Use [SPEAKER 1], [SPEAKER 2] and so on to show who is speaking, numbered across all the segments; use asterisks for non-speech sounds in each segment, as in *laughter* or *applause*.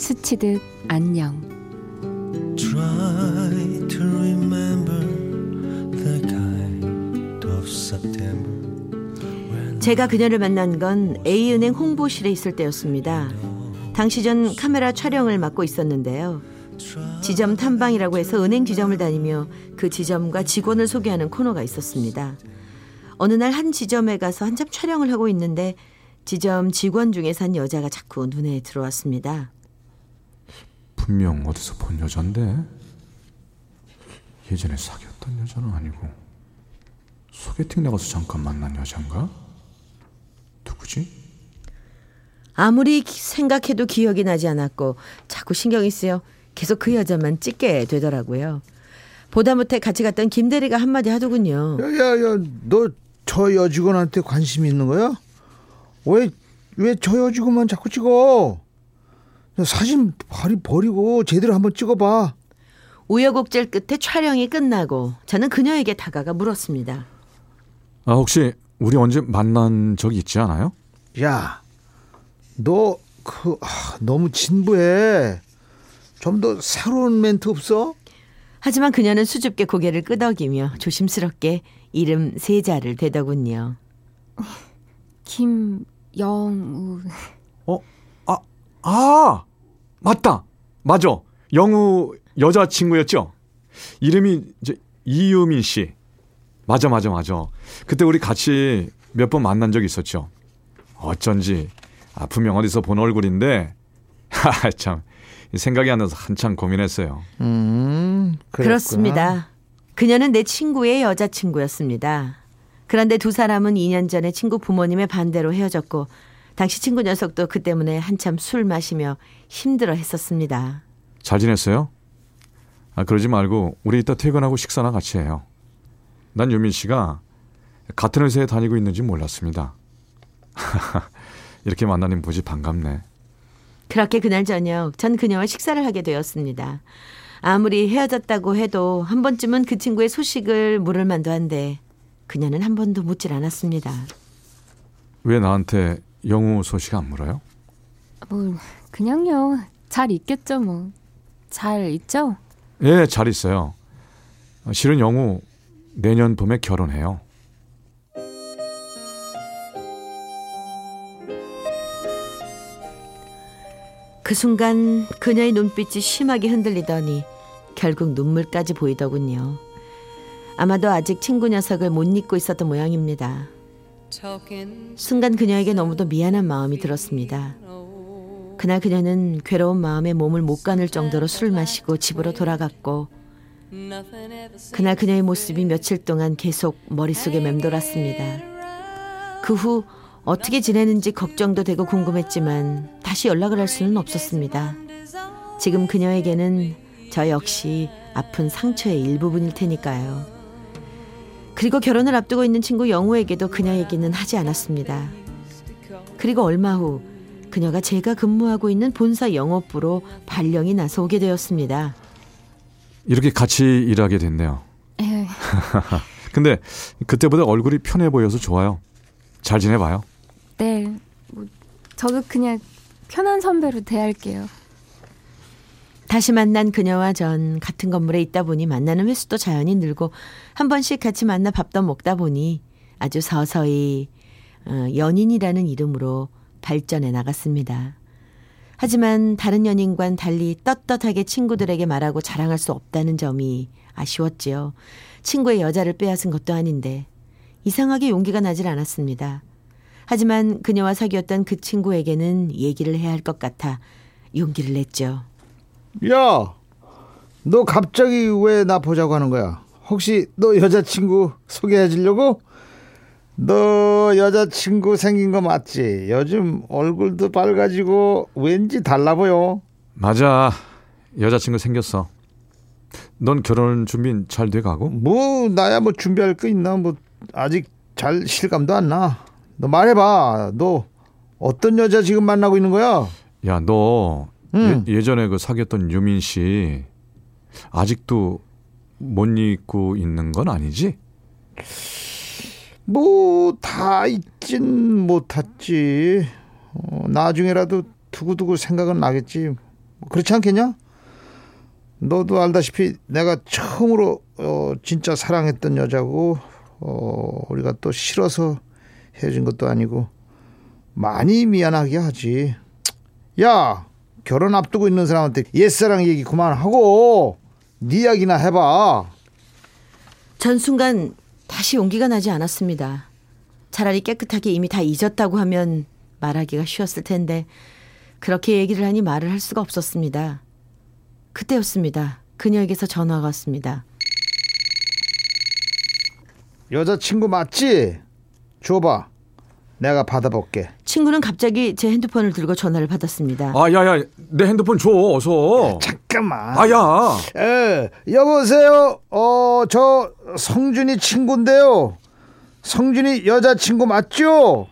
[SPEAKER 1] 스치듯 안녕
[SPEAKER 2] Try to remember the kind of September when
[SPEAKER 3] 제가 그녀를 만난 건 A은행 홍보실에 있을 때였습니다. 당시 전 카메라 촬영을 맡고 있었는데요. 지점 탐방이라고 해서 은행 지점을 다니며 그 지점과 직원을 소개하는 코너가 있었습니다. 어느 날 한 지점에 가서 한참 촬영을 하고 있는데 지점 직원 중에서 한 여자가 자꾸 눈에 들어왔습니다.
[SPEAKER 4] 분명 어디서 본 여잔데 예전에 사귀었던 여자는 아니고 소개팅 나가서 잠깐 만난 여잔가? 누구지?
[SPEAKER 3] 아무리 기- 생각해도 기억이 나지 않았고 자꾸 신경이 쓰여 계속 그 여자만 찍게 되더라고요. 보다 못해 같이 갔던 김대리가 한마디 하더군요.
[SPEAKER 5] 야야야 너 저 여직원한테 관심 있는 거야? 왜 왜 저 여직원만 자꾸 찍어? 야, 사진 발이 버리고 제대로 한번 찍어봐.
[SPEAKER 3] 우여곡절 끝에 촬영이 끝나고 저는 그녀에게 다가가 물었습니다.
[SPEAKER 4] 아 혹시 우리 언제 만난 적이 있지 않아요?
[SPEAKER 5] 야, 너그 너무 진부해. 좀 더 새로운 멘트 없어?
[SPEAKER 3] 하지만 그녀는 수줍게 고개를 끄덕이며 조심스럽게 이름 세 자를 대더군요.
[SPEAKER 1] 김영우
[SPEAKER 4] 어? 아, 아! 맞다! 맞아! 영우 여자친구였죠? 이름이 이제 이유민 씨. 맞아, 맞아, 맞아. 그때 우리 같이 몇 번 만난 적이 있었죠. 어쩐지, 아, 분명 어디서 본 얼굴인데, *laughs* 하, 참, 생각이 안 나서 한참 고민했어요.
[SPEAKER 5] 음, 그랬구나.
[SPEAKER 3] 그렇습니다. 그녀는 내 친구의 여자친구였습니다. 그런데 두 사람은 2년 전에 친구 부모님의 반대로 헤어졌고 당시 친구 녀석도 그 때문에 한참 술 마시며 힘들어 했었습니다.
[SPEAKER 4] 잘 지냈어요? 아, 그러지 말고, 우리 이따 퇴근하고 식사나 같이 해요. 난 유민 씨가 같은 회사에 다니고 있는지 몰랐습니다. *laughs* 이렇게 만나니 무지 반갑네.
[SPEAKER 3] 그렇게 그날 저녁 전 그녀와 식사를 하게 되었습니다. 아무리 헤어졌다고 해도 한 번쯤은 그 친구의 소식을 물을 만도 한데 그녀는 한 번도 묻질 않았습니다.
[SPEAKER 4] 왜 나한테 영우 소식 안 물어요?
[SPEAKER 1] 뭐 그냥요 잘 있겠죠 뭐 잘 있죠?
[SPEAKER 4] 예, 잘 있어요. 실은 영우 내년 봄에 결혼해요.
[SPEAKER 3] 그 순간 그녀의 눈빛이 심하게 흔들리더니 결국 눈물까지 보이더군요. 아마도 아직 친구 녀석을 못 잊고 있었던 모양입니다. 순간 그녀에게 너무도 미안한 마음이 들었습니다. 그날 그녀는 괴로운 마음에 몸을 못 가눌 정도로 술을 마시고 집으로 돌아갔고 그날 그녀의 모습이 며칠 동안 계속 머릿속에 맴돌았습니다. 그 후 어떻게 지내는지 걱정도 되고 궁금했지만 다시 연락을 할 수는 없었습니다. 지금 그녀에게는 저 역시 아픈 상처의 일부분일 테니까요. 그리고 결혼을 앞두고 있는 친구 영우에게도 그녀 얘기는 하지 않았습니다. 그리고 얼마 후 그녀가 제가 근무하고 있는 본사 영업부로 발령이 나서 오게 되었습니다.
[SPEAKER 4] 이렇게 같이 일하게 됐네요.
[SPEAKER 1] 에이, *laughs*
[SPEAKER 4] 근데 그때보다 얼굴이 편해 보여서 좋아요. 잘 지내봐요.
[SPEAKER 1] 네, 뭐 저도 그냥 편한 선배로 대할게요.
[SPEAKER 3] 다시 만난 그녀와 전 같은 건물에 있다 보니 만나는 횟수도 자연히 늘고 한 번씩 같이 만나 밥도 먹다 보니 아주 서서히 어, 연인이라는 이름으로 발전해 나갔습니다. 하지만 다른 연인과는 달리 떳떳하게 친구들에게 말하고 자랑할 수 없다는 점이 아쉬웠지요. 친구의 여자를 빼앗은 것도 아닌데 이상하게 용기가 나질 않았습니다. 하지만 그녀와 사귀었던 그 친구에게는 얘기를 해야 할 것 같아 용기를 냈죠.
[SPEAKER 5] 야, 너 갑자기 왜 나 보자고 하는 거야? 혹시 너 여자친구 소개해 주려고? 너 여자친구 생긴 거 맞지? 요즘 얼굴도 밝아지고 왠지 달라 보여.
[SPEAKER 4] 맞아. 여자친구 생겼어. 넌 결혼 준비 잘 돼가고?
[SPEAKER 5] 뭐 나야 뭐 준비할 거 있나 뭐 아직 잘 실감도 안 나. 너 말해봐. 너 어떤 여자 지금 만나고 있는 거야?
[SPEAKER 4] 야, 너
[SPEAKER 5] 응.
[SPEAKER 4] 예, 예전에 그 사귀었던 유민 씨 아직도 못 잊고 있는 건 아니지?
[SPEAKER 5] 뭐다 있진 못했지. 어, 나중에라도 두고두고 생각은 나겠지. 뭐 그렇지 않겠냐? 너도 알다시피 내가 처음으로 어, 진짜 사랑했던 여자고 어, 우리가 또 싫어서 헤어진 것도 아니고 많이 미안하게 하지. 야 결혼 앞두고 있는 사람한테 옛사랑 얘기 그만하고 네 이야기나 해봐.
[SPEAKER 3] 전 순간 다시 용기가 나지 않았습니다. 차라리 깨끗하게 이미 다 잊었다고 하면 말하기가 쉬웠을 텐데 그렇게 얘기를 하니 말을 할 수가 없었습니다. 그때였습니다. 그녀에게서 전화가 왔습니다.
[SPEAKER 5] 여자친구 맞지? 줘봐. 내가 받아볼게.
[SPEAKER 3] 친구는 갑자기 제 핸드폰을 들고 전화를 받았습니다.
[SPEAKER 4] 아, 야, 야, 내 핸드폰 줘, 어서.
[SPEAKER 5] 잠깐만.
[SPEAKER 4] 아, 야.
[SPEAKER 5] 에, 여보세요. 어, 저 성준이 친구인데요. 성준이 여자친구 맞죠?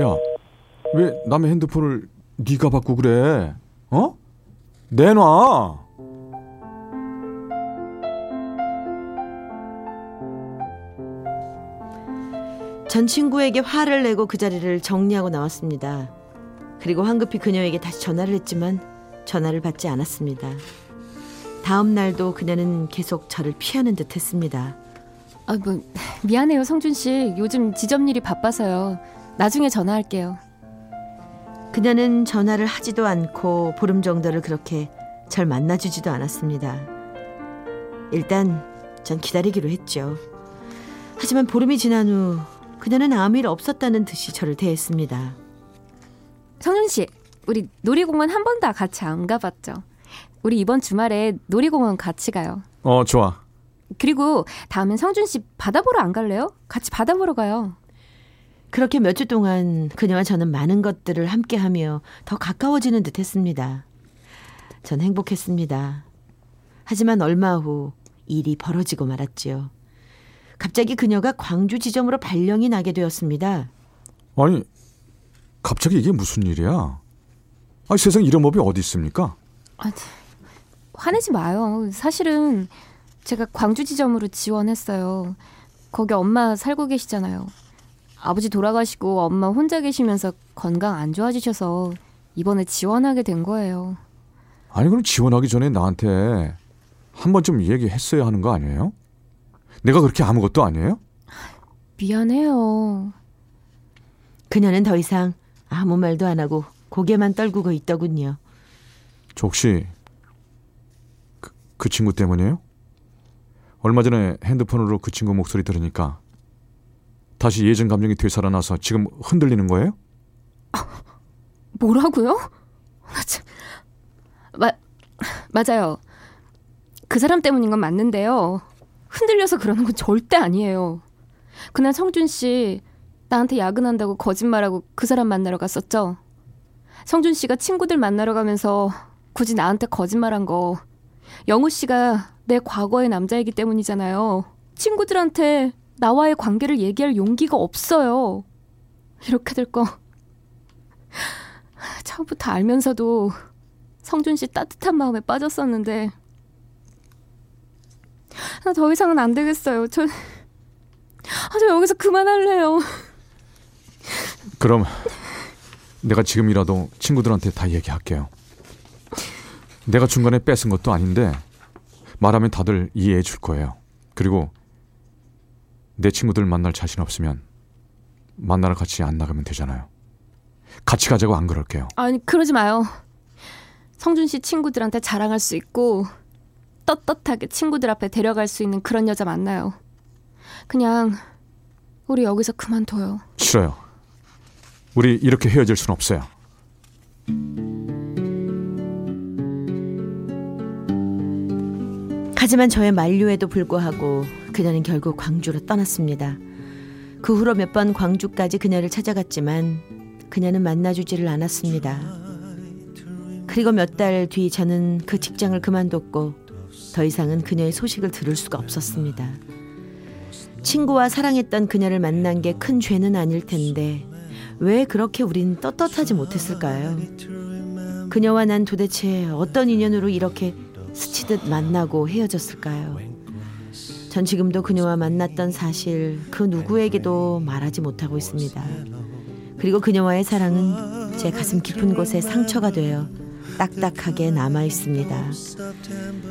[SPEAKER 4] 야, 왜 남의 핸드폰을 네가 받고 그래? 어? 내놔.
[SPEAKER 3] 전 친구에게 화를 내고 그 자리를 정리하고 나왔습니다. 그리고 황급히 그녀에게 다시 전화를 했지만 전화를 받지 않았습니다. 다음 날도 그녀는 계속 저를 피하는 듯 했습니다.
[SPEAKER 1] 아, 뭐 미안해요, 성준 씨. 요즘 지점 일이 바빠서요. 나중에 전화할게요.
[SPEAKER 3] 그녀는 전화를 하지도 않고 보름 정도를 그렇게 절 만나주지도 않았습니다. 일단 전 기다리기로 했죠. 하지만 보름이 지난 후 그녀는 아무 일 없었다는 듯이 저를 대했습니다.
[SPEAKER 1] 성준 씨, 우리 놀이공원 한 번도 같이 안 가봤죠? 우리 이번 주말에 놀이공원 같이 가요.
[SPEAKER 4] 어, 좋아.
[SPEAKER 1] 그리고 다음엔 성준 씨 바다 보러 안 갈래요? 같이 바다 보러 가요.
[SPEAKER 3] 그렇게 몇 주 동안 그녀와 저는 많은 것들을 함께 하며 더 가까워지는 듯 했습니다. 전 행복했습니다. 하지만 얼마 후 일이 벌어지고 말았지요. 갑자기 그녀가 광주 지점으로 발령이 나게 되었습니다.
[SPEAKER 4] 아니, 갑자기 이게 무슨 일이야? 아, 세상 이런 법이 어디 있습니까?
[SPEAKER 1] 아, 화내지 마요. 사실은 제가 광주 지점으로 지원했어요. 거기 엄마 살고 계시잖아요. 아버지 돌아가시고 엄마 혼자 계시면서 건강 안 좋아지셔서 이번에 지원하게 된 거예요.
[SPEAKER 4] 아니, 그럼 지원하기 전에 나한테 한 번쯤 얘기했어야 하는 거 아니에요? 내가 그렇게 아무것도 아니에요?
[SPEAKER 1] 미안해요.
[SPEAKER 3] 그녀는 더 이상 아무 말도 안 하고 고개만 떨구고 있더군요.
[SPEAKER 4] 저 혹시 그, 그 친구 때문이에요? 얼마 전에 핸드폰으로 그 친구 목소리 들으니까 다시 예전 감정이 되살아나서 지금 흔들리는 거예요?
[SPEAKER 1] 뭐라고요? 나 참. 마, 맞아요. 그 사람 때문인 건 맞는데요. 흔들려서 그러는 건 절대 아니에요. 그날 성준 씨 나한테 야근한다고 거짓말하고 그 사람 만나러 갔었죠. 성준 씨가 친구들 만나러 가면서 굳이 나한테 거짓말한 거 영우 씨가 내 과거의 남자이기 때문이잖아요. 친구들한테 나와의 관계를 얘기할 용기가 없어요. 이렇게 될 거. 처음부터 알면서도 성준 씨 따뜻한 마음에 빠졌었는데 나더 이상은 안 되겠어요. 저, 아, 저 여기서 그만할래요.
[SPEAKER 4] 그럼 내가 지금이라도 친구들한테 다 얘기할게요. 내가 중간에 뺏은 것도 아닌데 말하면 다들 이해해 줄 거예요. 그리고 내 친구들 만날 자신 없으면 만나러 같이 안 나가면 되잖아요. 같이 가자고 안 그럴게요.
[SPEAKER 1] 아니 그러지 마요. 성준 씨 친구들한테 자랑할 수 있고 떳떳하게 친구들 앞에 데려갈 수 있는 그런 여자 만나요. 그냥 우리 여기서 그만둬요.
[SPEAKER 4] 싫어요. 우리 이렇게 헤어질 순 없어요.
[SPEAKER 3] 하지만 저의 만류에도 불구하고 그녀는 결국 광주로 떠났습니다. 그 후로 몇 번 광주까지 그녀를 찾아갔지만 그녀는 만나주지를 않았습니다. 그리고 몇 달 뒤 저는 그 직장을 그만뒀고 더 이상은 그녀의 소식을 들을 수가 없었습니다. 친구와 사랑했던 그녀를 만난 게 큰 죄는 아닐 텐데 왜 그렇게 우린 떳떳하지 못했을까요? 그녀와 난 도대체 어떤 인연으로 이렇게 스치듯 만나고 헤어졌을까요? 전 지금도 그녀와 만났던 사실 그 누구에게도 말하지 못하고 있습니다. 그리고 그녀와의 사랑은 제 가슴 깊은 곳에 상처가 되어 딱딱하게 남아 있습니다.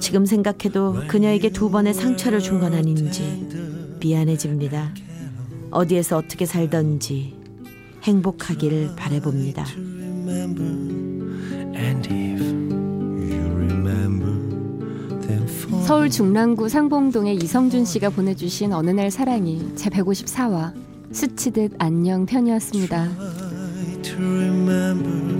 [SPEAKER 3] 지금 생각해도 그녀에게 두 번의 상처를 준 건 아닌지 미안해집니다. 어디에서 어떻게 살던지 행복하길 바래봅니다.
[SPEAKER 2] And if you remember, then for
[SPEAKER 1] 서울 중랑구 상봉동의 이성준 씨가 보내주신 어느 날 사랑이 제 154화 스치듯 안녕 편이었습니다.
[SPEAKER 2] to remember